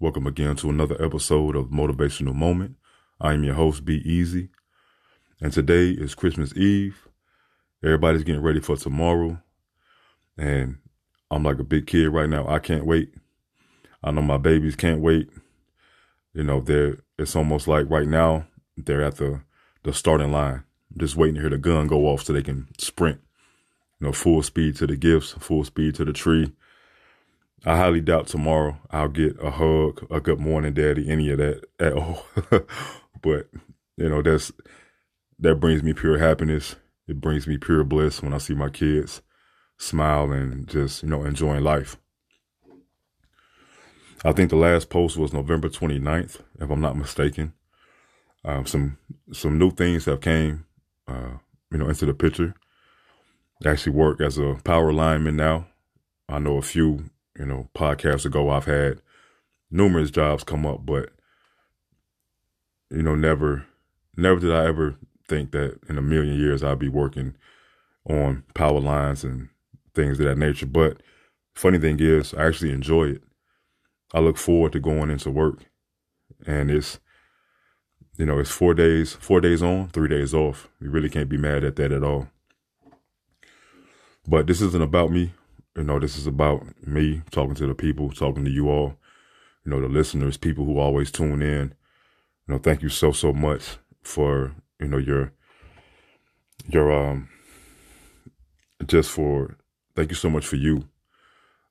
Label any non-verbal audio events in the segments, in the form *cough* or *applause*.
Welcome again to another episode of Motivational Moment. I am your host, Be Easy. And today is Christmas Eve. Everybody's getting ready for tomorrow. And I'm like a big kid right now. I can't wait. I know my babies can't wait. You know, they're it's almost like right now they're at the the starting line, just waiting to hear the gun go off so they can sprint. You know, full speed to the gifts, full speed to the tree, I highly doubt tomorrow I'll get a hug, a good morning, daddy, any of that at all. *laughs* but you know, that's that brings me pure happiness. It brings me pure bliss when I see my kids smile and just, you know, enjoying life. I think the last post was November 29th, if I'm not mistaken. Um, some some new things have came, uh, you know, into the picture. I actually work as a power lineman now. I know a few you know, podcasts ago, I've had numerous jobs come up, but you know, never, never did I ever think that in a million years I'd be working on power lines and things of that nature. But funny thing is, I actually enjoy it. I look forward to going into work, and it's, you know, it's four days, four days on, three days off. You really can't be mad at that at all. But this isn't about me. You know, this is about me talking to the people, talking to you all, you know, the listeners, people who always tune in. You know, thank you so, so much for, you know, your, your, um, just for, thank you so much for you.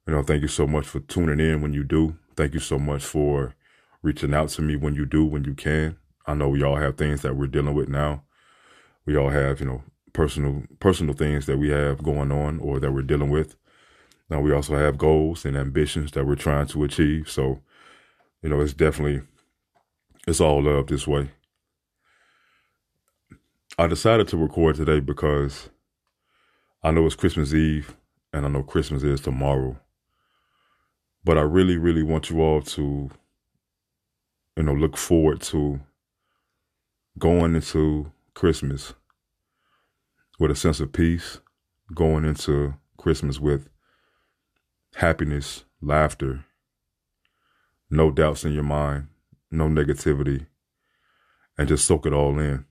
You know, thank you so much for tuning in when you do. Thank you so much for reaching out to me when you do, when you can. I know we all have things that we're dealing with now. We all have, you know, personal personal things that we have going on or that we're dealing with. Now we also have goals and ambitions that we're trying to achieve. So, you know, it's definitely it's all love this way. I decided to record today because I know it's Christmas Eve and I know Christmas is tomorrow. But I really, really want you all to, you know, look forward to going into Christmas with a sense of peace, going into Christmas with happiness, laughter, no doubts in your mind, no negativity, and just soak it all in.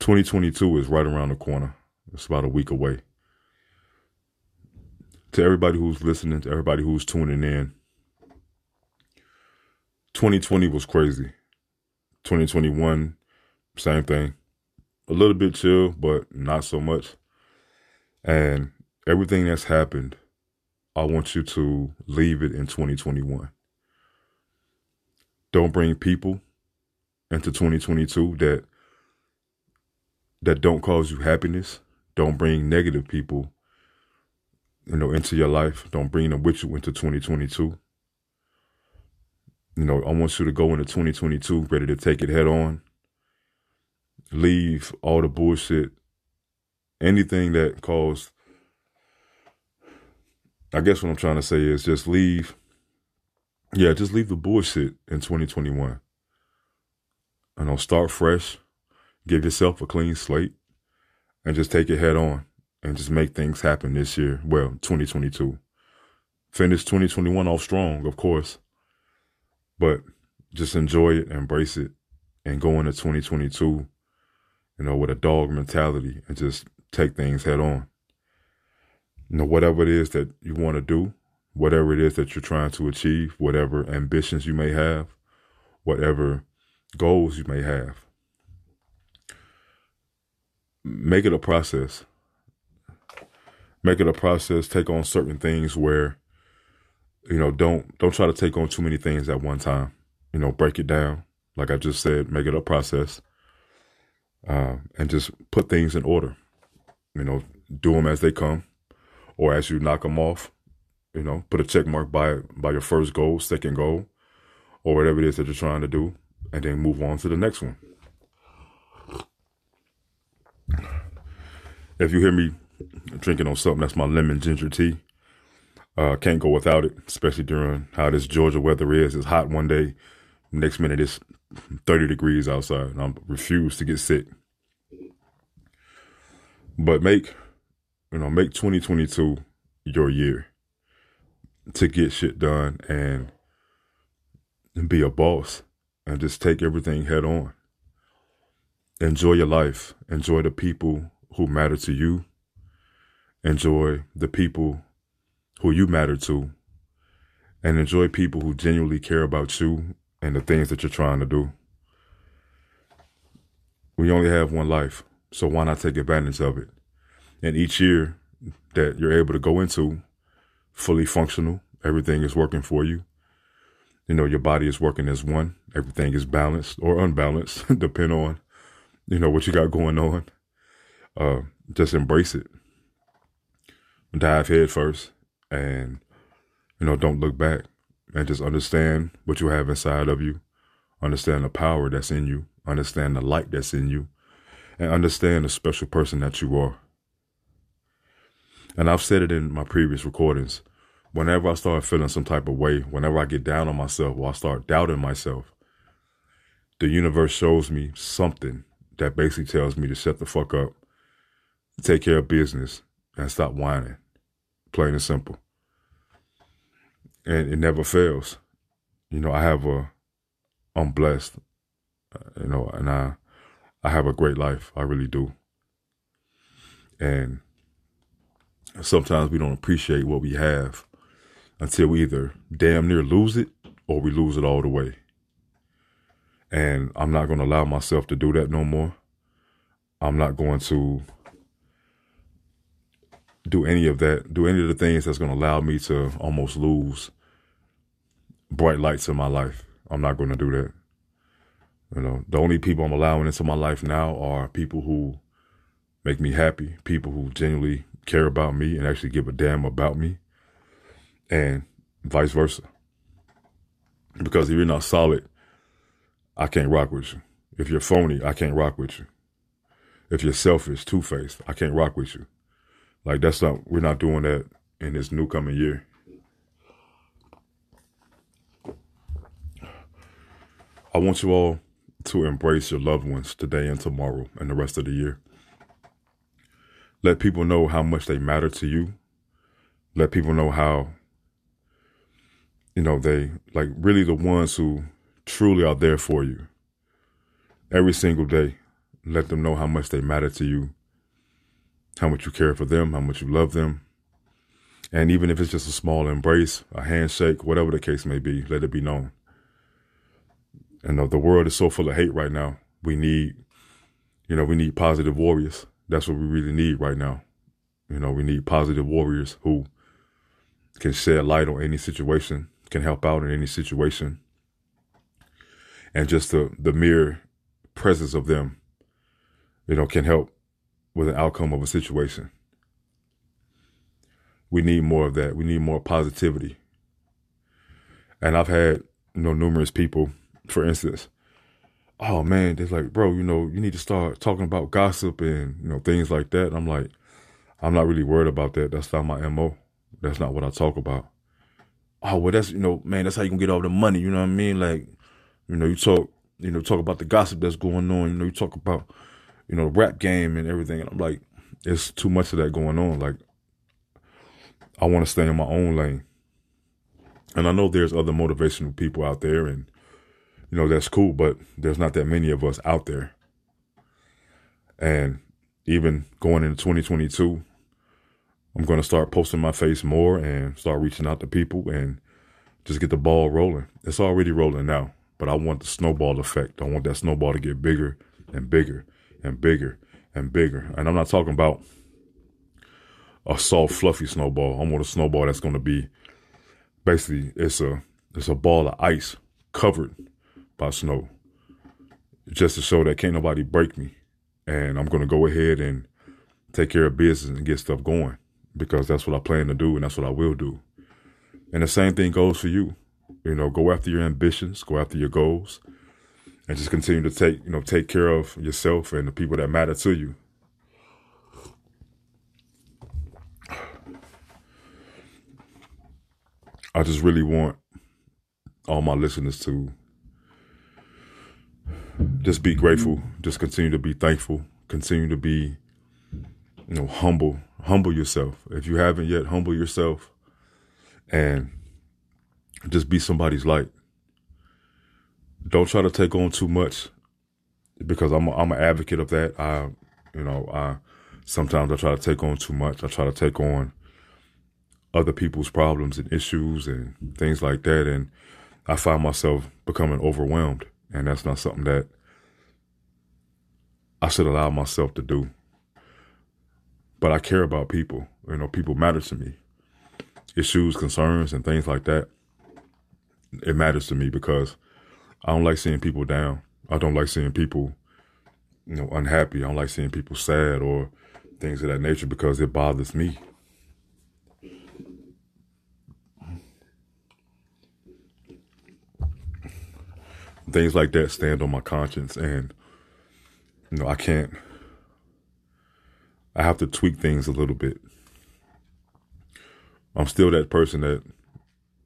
2022 is right around the corner. It's about a week away. To everybody who's listening, to everybody who's tuning in, 2020 was crazy. 2021, same thing. A little bit chill, but not so much. And everything that's happened, I want you to leave it in 2021. Don't bring people into 2022 that that don't cause you happiness. Don't bring negative people, you know, into your life. Don't bring them with you into 2022. You know, I want you to go into 2022 ready to take it head on. Leave all the bullshit, anything that caused I guess what I'm trying to say is just leave. Yeah, just leave the bullshit in 2021. And I'll start fresh, give yourself a clean slate, and just take it head on and just make things happen this year. Well, 2022. Finish 2021 off strong, of course, but just enjoy it, embrace it, and go into 2022, you know, with a dog mentality and just take things head on you know, whatever it is that you want to do, whatever it is that you're trying to achieve, whatever ambitions you may have, whatever goals you may have. Make it a process. Make it a process. Take on certain things where, you know, don't don't try to take on too many things at one time. You know, break it down. Like I just said, make it a process, uh, and just put things in order. You know, do them as they come, or as you knock them off. You know, put a check mark by by your first goal, second goal, or whatever it is that you're trying to do, and then move on to the next one. If you hear me drinking on something, that's my lemon ginger tea. Uh, can't go without it, especially during how this Georgia weather is. It's hot one day, next minute it's 30 degrees outside, and I refuse to get sick. But make, you know, make 2022 your year to get shit done and be a boss and just take everything head on. Enjoy your life. Enjoy the people who matter to you. Enjoy the people who you matter to. And enjoy people who genuinely care about you and the things that you're trying to do. We only have one life, so why not take advantage of it? And each year that you're able to go into fully functional, everything is working for you. You know, your body is working as one. Everything is balanced or unbalanced, *laughs* depending on, you know, what you got going on. Uh, just embrace it. Dive head first and, you know, don't look back and just understand what you have inside of you, understand the power that's in you, understand the light that's in you, and understand the special person that you are. And I've said it in my previous recordings. Whenever I start feeling some type of way, whenever I get down on myself or I start doubting myself, the universe shows me something that basically tells me to shut the fuck up, take care of business, and stop whining. Plain and simple and it never fails. You know, I have a, I'm blessed, you know, and I, I have a great life. I really do. And sometimes we don't appreciate what we have until we either damn near lose it or we lose it all the way. And I'm not going to allow myself to do that no more. I'm not going to do any of that, do any of the things that's going to allow me to almost lose bright lights in my life. I'm not going to do that. You know, the only people I'm allowing into my life now are people who make me happy, people who genuinely care about me and actually give a damn about me, and vice versa. Because if you're not solid, I can't rock with you. If you're phony, I can't rock with you. If you're selfish, two faced, I can't rock with you. Like that's not we're not doing that in this new coming year. I want you all to embrace your loved ones today and tomorrow and the rest of the year. Let people know how much they matter to you. Let people know how, you know, they like really the ones who truly are there for you. Every single day, let them know how much they matter to you, how much you care for them, how much you love them. And even if it's just a small embrace, a handshake, whatever the case may be, let it be known. And the world is so full of hate right now. We need, you know, we need positive warriors. That's what we really need right now. You know, we need positive warriors who can shed light on any situation, can help out in any situation. And just the, the mere presence of them, you know, can help with an outcome of a situation. We need more of that. We need more positivity. And I've had, you know, numerous people for instance, oh man, they're like, bro, you know, you need to start talking about gossip and, you know, things like that. And I'm like, I'm not really worried about that. That's not my MO. That's not what I talk about. Oh, well, that's, you know, man, that's how you can get all the money. You know what I mean? Like, you know, you talk, you know, talk about the gossip that's going on. You know, you talk about, you know, the rap game and everything. And I'm like, it's too much of that going on. Like, I want to stay in my own lane. And I know there's other motivational people out there and, you know, that's cool, but there's not that many of us out there. And even going into 2022, I'm going to start posting my face more and start reaching out to people and just get the ball rolling. It's already rolling now. but I want the snowball effect. I want that snowball to get bigger and bigger and bigger and bigger. And I'm not talking about a soft, fluffy snowball. I want a snowball that's going to be basically it's a it's a ball of ice covered by snow, just to show that can't nobody break me. And I'm going to go ahead and take care of business and get stuff going because that's what I plan to do and that's what I will do. And the same thing goes for you. You know, go after your ambitions, go after your goals, and just continue to take, you know, take care of yourself and the people that matter to you. I just really want all my listeners to just be grateful, just continue to be thankful, continue to be, you know, humble. Humble yourself. If you haven't yet, humble yourself and just be somebody's light. Don't try to take on too much because I'm a, I'm an advocate of that. I, you know, I sometimes I try to take on too much. I try to take on other people's problems and issues and things like that. And I find myself becoming overwhelmed. And that's not something that I should allow myself to do. But I care about people. You know, people matter to me. Issues, concerns, and things like that. It matters to me because I don't like seeing people down. I don't like seeing people, you know, unhappy. I don't like seeing people sad or things of that nature because it bothers me. things like that stand on my conscience and you know i can't i have to tweak things a little bit. I'm still that person that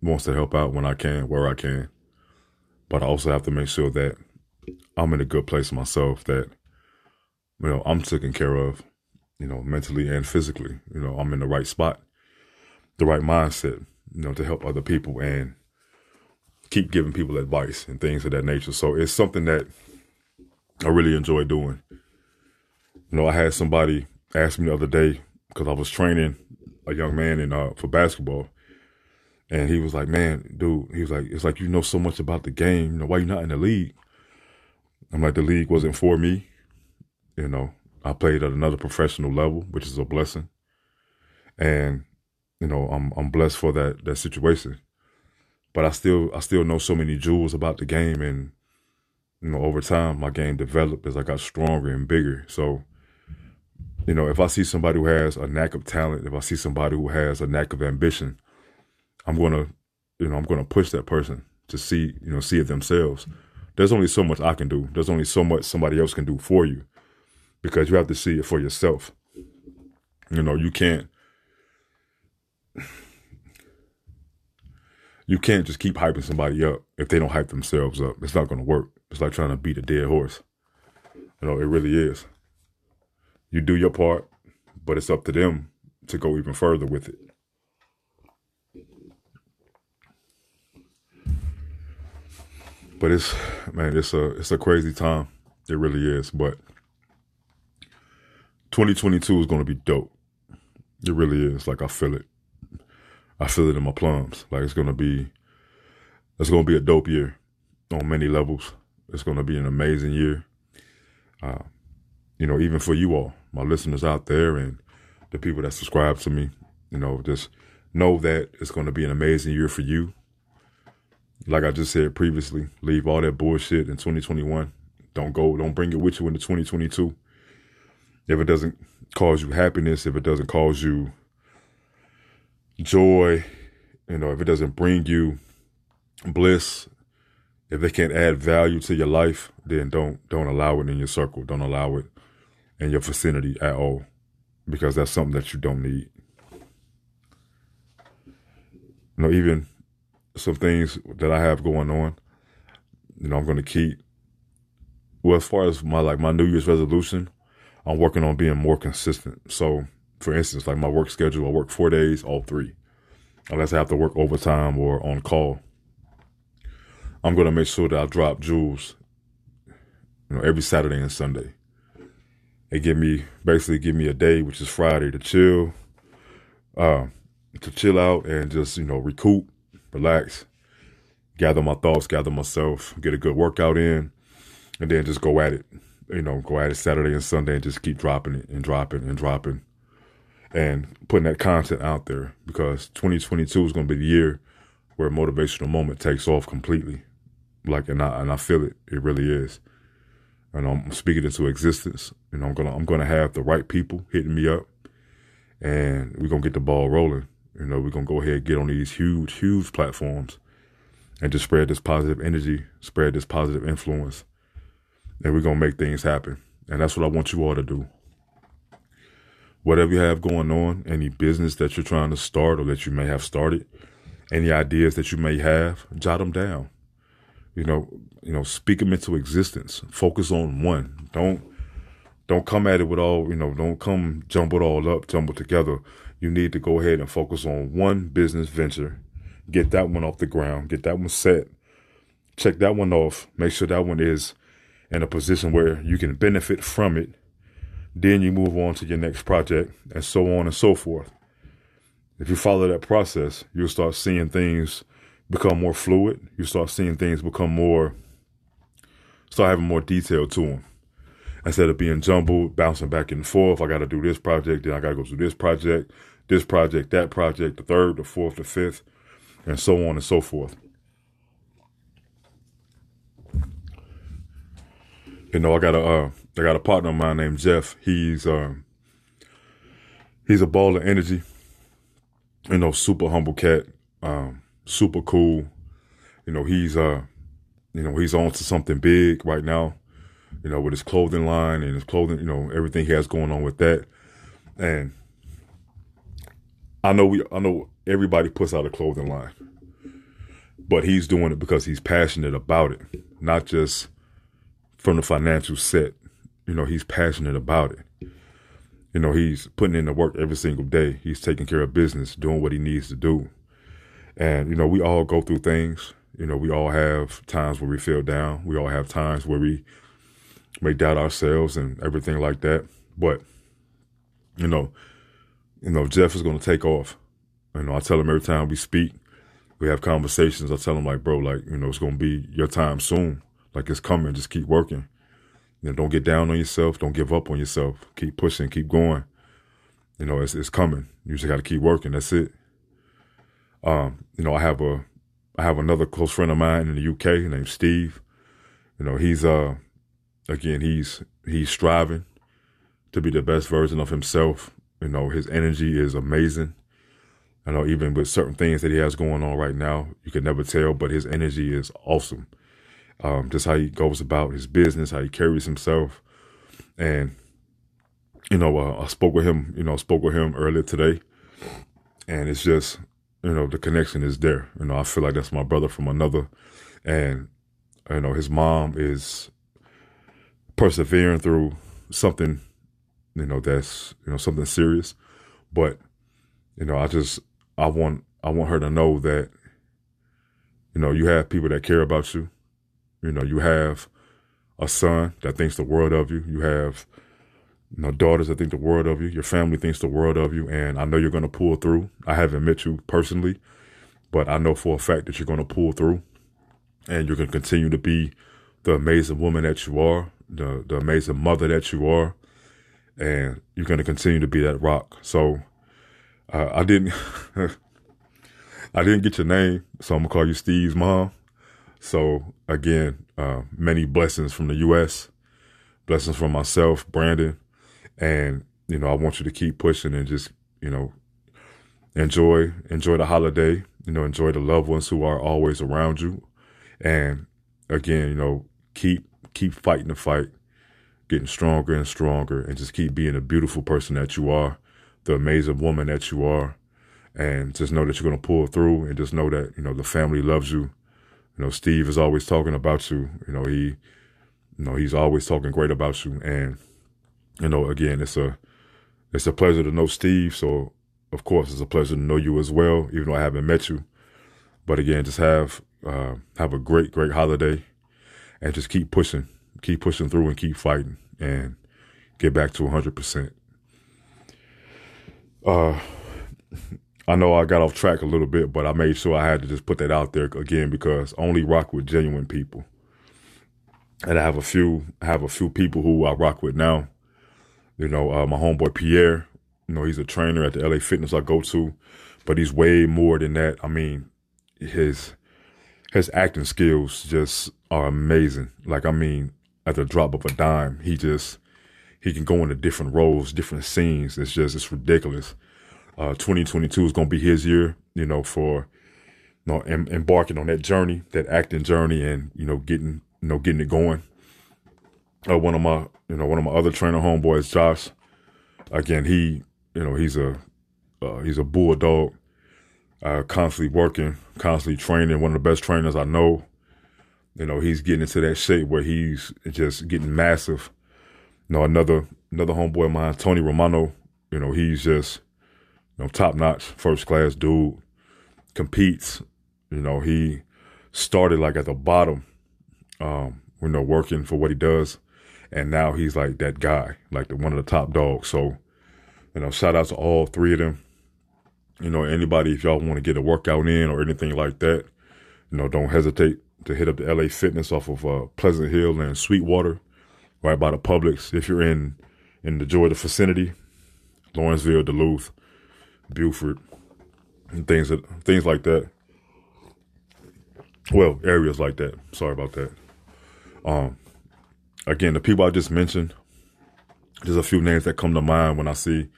wants to help out when i can where i can. But i also have to make sure that i'm in a good place myself that you know i'm taken care of you know mentally and physically. You know i'm in the right spot the right mindset you know to help other people and keep giving people advice and things of that nature. So it's something that I really enjoy doing. You know, I had somebody ask me the other day because I was training a young man in uh, for basketball, and he was like, "Man, dude," he was like, "It's like you know so much about the game. You know, why you not in the league?" I'm like, "The league wasn't for me. You know, I played at another professional level, which is a blessing, and you know, I'm I'm blessed for that that situation." but I still I still know so many jewels about the game, and you know over time my game developed as I got stronger and bigger. So you know if I see somebody who has a knack of talent, if I see somebody who has a knack of ambition, I'm gonna you know I'm gonna push that person to see you know see it themselves. There's only so much I can do. There's only so much somebody else can do for you because you have to see it for yourself. You know, you can't you can't just keep hyping somebody up if they don't hype themselves up. It's not going to work. It's like trying to beat a dead horse. You know, it really is. You do your part, but it's up to them to go even further with it. But it's man, it's a it's a crazy time. It really is. But 2022 is to be dope. It really is. Like I feel it. I feel it in my plums. Like it's gonna be, it's gonna be a dope year on many levels. It's gonna be an amazing year. Uh, you know, even for you all, my listeners out there, and the people that subscribe to me. You know, just know that it's gonna be an amazing year for you. Like I just said previously, leave all that bullshit in 2021. Don't go. Don't bring it with you into 2022. If it doesn't cause you happiness, if it doesn't cause you joy, you know, if it doesn't bring you bliss, if they can't add value to your life, then don't don't allow it in your circle. Don't allow it in your vicinity at all. Because that's something that you don't need. You know, even some things that I have going on, you know, I'm gonna keep well as far as my like my New Year's resolution, I'm working on being more consistent. So for instance, like my work schedule, I work four days, all three, unless I have to work overtime or on call. I'm gonna make sure that I drop jewels, you know, every Saturday and Sunday. They give me basically give me a day, which is Friday, to chill, uh, to chill out and just you know recoup, relax, gather my thoughts, gather myself, get a good workout in, and then just go at it. You know, go at it Saturday and Sunday and just keep dropping it and dropping and dropping and putting that content out there because 2022 is going to be the year where motivational moment takes off completely. Like, and I, and I feel it. It really is. And I'm speaking into existence. And I'm gonna I'm gonna have the right people hitting me up, and we're gonna get the ball rolling. You know, we're gonna go ahead and get on these huge, huge platforms, and just spread this positive energy, spread this positive influence, and we're gonna make things happen. And that's what I want you all to do. Whatever you have going on, any business that you're trying to start or that you may have started, any ideas that you may have, jot them down. You know, you know, speak them into existence. Focus on one. Don't don't come at it with all, you know, don't come jumble it all up, jumble together. You need to go ahead and focus on one business venture. Get that one off the ground. Get that one set. Check that one off. Make sure that one is in a position where you can benefit from it. Then you move on to your next project and so on and so forth. If you follow that process, you'll start seeing things become more fluid. You start seeing things become more, start having more detail to them. Instead of being jumbled, bouncing back and forth, I got to do this project, then I got to go through this project, this project, that project, the third, the fourth, the fifth, and so on and so forth. You know, I got a, uh, I got a partner of mine named Jeff. He's, um, he's a ball of energy. You know, super humble cat. Um, super cool. You know, he's uh, you know, he's on to something big right now. You know, with his clothing line and his clothing, you know, everything he has going on with that. And I know we, I know everybody puts out a clothing line, but he's doing it because he's passionate about it, not just from the financial set. You know, he's passionate about it. You know, he's putting in the work every single day. He's taking care of business, doing what he needs to do. And, you know, we all go through things. You know, we all have times where we feel down. We all have times where we may doubt ourselves and everything like that. But, you know, you know, Jeff is going to take off. You know, I tell him every time we speak, we have conversations. I tell him like, bro, like, you know, it's going to be your time soon. Like it's coming. Just keep working. You know, don't get down on yourself. Don't give up on yourself. Keep pushing. Keep going. You know, it's, it's coming. You just got to keep working. That's it. Um, you know, I have a I have another close friend of mine in the UK named Steve. You know, he's uh again he's he's striving to be the best version of himself. You know, his energy is amazing. I know even with certain things that he has going on right now, you can never tell, but his energy is awesome. Um, just how he goes about his business, how he carries himself, and you know, uh, I spoke with him. You know, spoke with him earlier today, and it's just you know, the connection is there. You know, I feel like that's my brother from another. And, you know, his mom is persevering through something, you know, that's, you know, something serious. But, you know, I just, I want, I want her to know that, you know, you have people that care about you. You know, you have a son that thinks the world of you. You have, you know, daughters that think the world of you. Your family thinks the world of you, and I know you're going to pull through. I haven't met you personally, but I know for a fact that you're going to pull through, and you're going to continue to be the amazing woman that you are, the the amazing mother that you are, and you're going to continue to be that rock. So, uh, I didn't, *laughs* I didn't get your name, so I'm gonna call you Steve's mom. So again, uh, many blessings from the U.S. Blessings from myself, Brandon, and, you know, I want you to keep pushing and just, you know, enjoy, enjoy the holiday, you know, enjoy the loved ones who are always around you. And again, you know, keep, keep fighting the fight, getting stronger and stronger and just keep being a beautiful person that you are, the amazing woman that you are. And just know that you're going to pull through and just know that, you know, the family loves you. You know, Steve is always talking about you. You know, he, you know, he's always talking great about you. And you know, again, it's a it's a pleasure to know Steve. So of course, it's a pleasure to know you as well, even though I haven't met you. But again, just have uh, have a great, great holiday, and just keep pushing, keep pushing through, and keep fighting, and get back to 100. percent uh, I know I got off track a little bit, but I made sure I had to just put that out there again because only rock with genuine people. And I have a few, I have a few people who I rock with now. You know, uh, my homeboy Pierre, you know, he's a trainer at the LA Fitness I go to, but he's way more than that. I mean, his his acting skills just are amazing. Like, I mean, at the drop of a dime, he just he can go into different roles, different scenes. It's just it's ridiculous. Uh, 2022 is to be his year, you know, for you know em- embarking on that journey, that acting journey, and you know getting you know getting it going. Uh, one of my you know one of my other trainer homeboys, Josh. Again, he you know he's a uh, he's a bulldog, uh, constantly working, constantly training. One of the best trainers I know. You know, he's getting into that shape where he's just getting massive. You know, another another homeboy of mine, Tony Romano. You know, he's just you know top notch, first class dude. Competes. You know, he started like at the bottom. Um, you know, working for what he does, and now he's like that guy, like the one of the top dogs. So, you know, shout out to all three of them. You know, anybody if y'all want to get a workout in or anything like that, you know, don't hesitate to hit up the LA Fitness off of uh, Pleasant Hill and Sweetwater, right by the Publix. If you're in in the Georgia vicinity, Lawrenceville, Duluth, Buford, and things that things like that. Well, areas like that. Sorry about that. Um, again, the people I just mentioned, there's a few names that come to mind when I see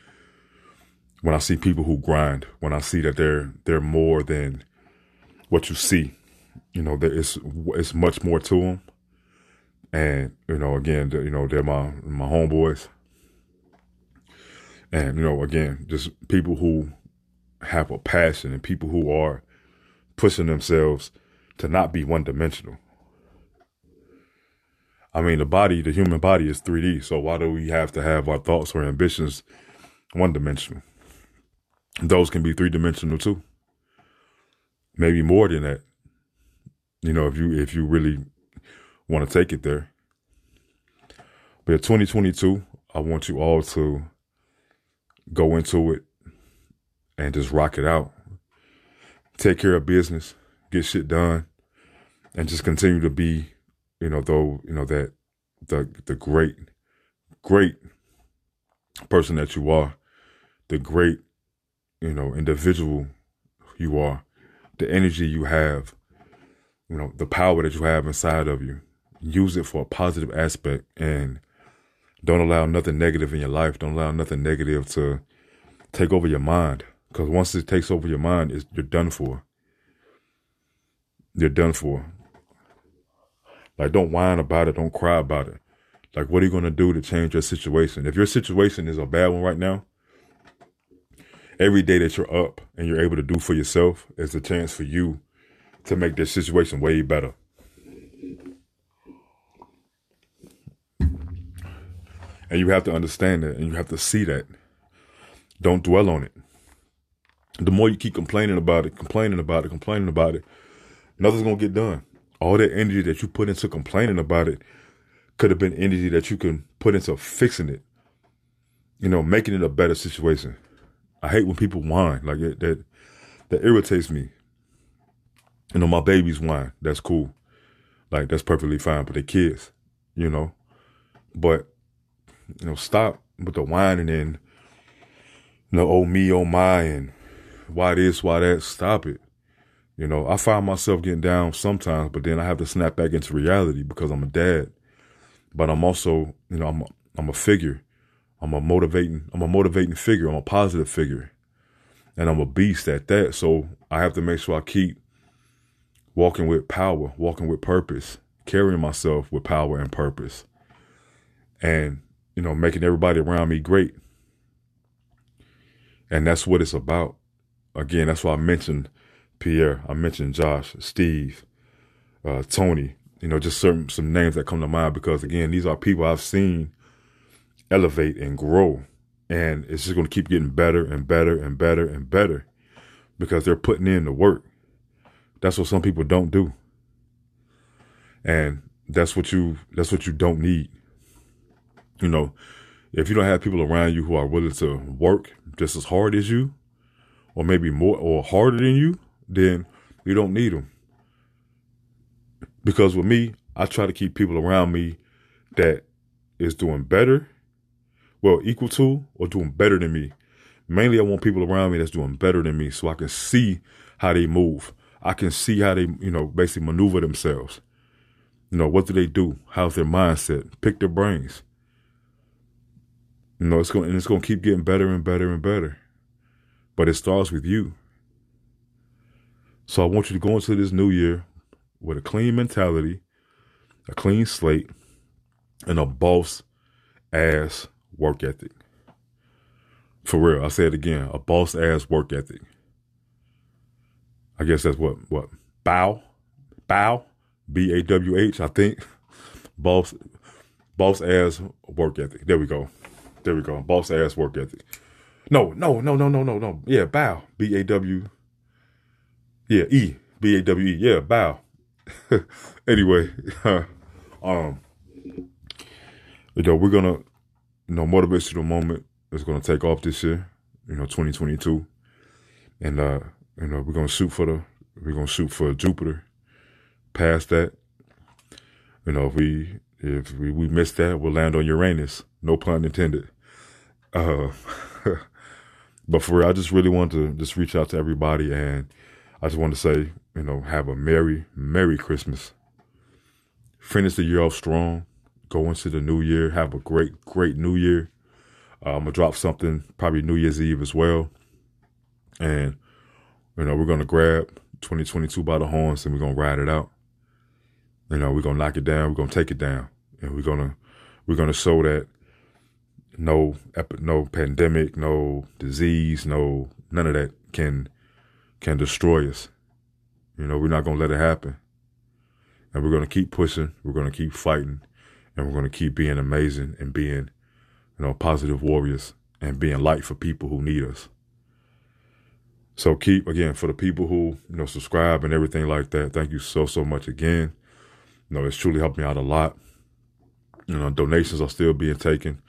when I see people who grind. When I see that they're they're more than what you see. You know, there is it's much more to them. And you know, again, you know, they're my my homeboys. And you know, again, just people who have a passion and people who are pushing themselves to not be one dimensional. I mean, the body, the human body is 3D. So why do we have to have our thoughts or ambitions one dimensional? Those can be three dimensional too. Maybe more than that. You know, if you if you really want to take it there. But 2022, I want you all to go into it and just rock it out. Take care of business, get shit done, and just continue to be, you know, though, you know, that the the great, great person that you are, the great, you know, individual you are, the energy you have, you know, the power that you have inside of you. Use it for a positive aspect and don't allow nothing negative in your life. Don't allow nothing negative to take over your mind. Because once it takes over your mind, it's, you're done for. You're done for. Like, don't whine about it. Don't cry about it. Like, what are you going to do to change your situation? If your situation is a bad one right now, every day that you're up and you're able to do for yourself is a chance for you to make this situation way better. And you have to understand that and you have to see that. Don't dwell on it. The more you keep complaining about it, complaining about it, complaining about it, nothing's going to get done. All that energy that you put into complaining about it could have been energy that you can put into fixing it, you know, making it a better situation. I hate when people whine like it, that. That irritates me. You know, my babies whine. That's cool. Like that's perfectly fine. But the kids, you know. But you know, stop with the whining and you know, oh me, oh my, and why this, why that. Stop it. You know, I find myself getting down sometimes, but then I have to snap back into reality because I'm a dad. But I'm also, you know, I'm a, I'm a figure. I'm a motivating, I'm a motivating figure. I'm a positive figure. And I'm a beast at that. So I have to make sure I keep walking with power, walking with purpose, carrying myself with power and purpose. And, you know, making everybody around me great. And that's what it's about. Again, that's why I mentioned Pierre, I mentioned Josh, Steve, uh, Tony, you know, just certain some names that come to mind because again, these are people I've seen elevate and grow. And it's just going to keep getting better and better and better and better because they're putting in the work. That's what some people don't do. And that's what you that's what you don't need. You know, if you don't have people around you who are willing to work just as hard as you or maybe more or harder than you, then you don't need them. Because with me, I try to keep people around me that is doing better, well, equal to or doing better than me. Mainly, I want people around me that's doing better than me so I can see how they move. I can see how they, you know, basically maneuver themselves. You know, what do they do? How's their mindset? Pick their brains. You know, it's going and it's going to keep getting better and better and better. But it starts with you. So I want you to go into this new year with a clean mentality, a clean slate, and a boss ass work ethic. For real, I say it again, a boss ass work ethic. I guess that's what what bow, bow, B A W H. I think *laughs* boss boss ass work ethic. There we go. There we go. Boss ass work ethic. No, no, no, no, no, no, no. Yeah, bow. B A W. Yeah, E. B A W E. Yeah, bow. *laughs* anyway, *laughs* um, you know, we're gonna, you know, motivational moment is gonna take off this year, you know, 2022, and uh, you know, we're gonna shoot for the, we're gonna shoot for Jupiter. Past that, you know, if we if we, we miss that, we'll land on Uranus. No pun intended. Uh, *laughs* but for real, I just really want to just reach out to everybody, and I just want to say, you know, have a merry, merry Christmas. Finish the year off strong. Go into the new year. Have a great, great new year. Uh, I'm gonna drop something probably New Year's Eve as well, and you know we're gonna grab 2022 by the horns and we're gonna ride it out. You know we're gonna knock it down. We're gonna take it down, and we're gonna we're gonna show that no no pandemic, no disease, no none of that can can destroy us. You know, we're not gonna let it happen. And we're gonna keep pushing, we're gonna keep fighting, and we're gonna keep being amazing and being, you know, positive warriors and being light for people who need us. So keep again for the people who, you know, subscribe and everything like that, thank you so so much again. You know, it's truly helped me out a lot. You know, donations are still being taken.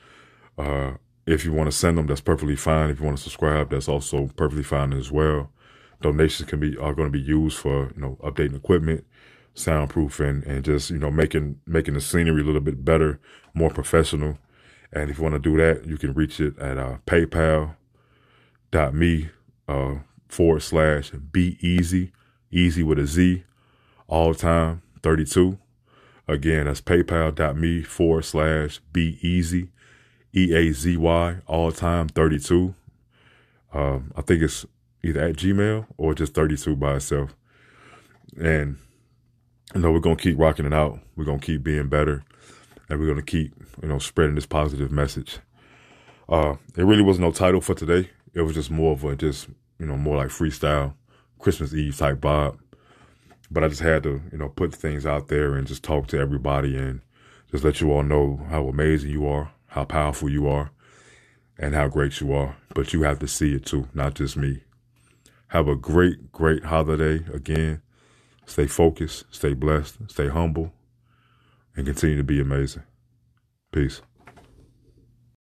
Uh, if you want to send them, that's perfectly fine. If you want to subscribe, that's also perfectly fine as well. Donations can be are going to be used for you know updating equipment, soundproofing, and just you know making making the scenery a little bit better, more professional. And if you want to do that, you can reach it at uh, PayPal.me uh, forward slash be easy, easy with a Z, all time thirty two. Again, that's PayPal.me forward slash be easy E A Z Y all time 32. Um, I think it's either at Gmail or just 32 by itself. And you know, we're gonna keep rocking it out. We're gonna keep being better, and we're gonna keep you know spreading this positive message. Uh, it really was no title for today. It was just more of a just you know more like freestyle Christmas Eve type vibe. But I just had to you know put things out there and just talk to everybody and just let you all know how amazing you are, how powerful you are, and how great you are. But you have to see it too, not just me. Have a great, great holiday again. Stay focused, stay blessed, stay humble, and continue to be amazing. Peace.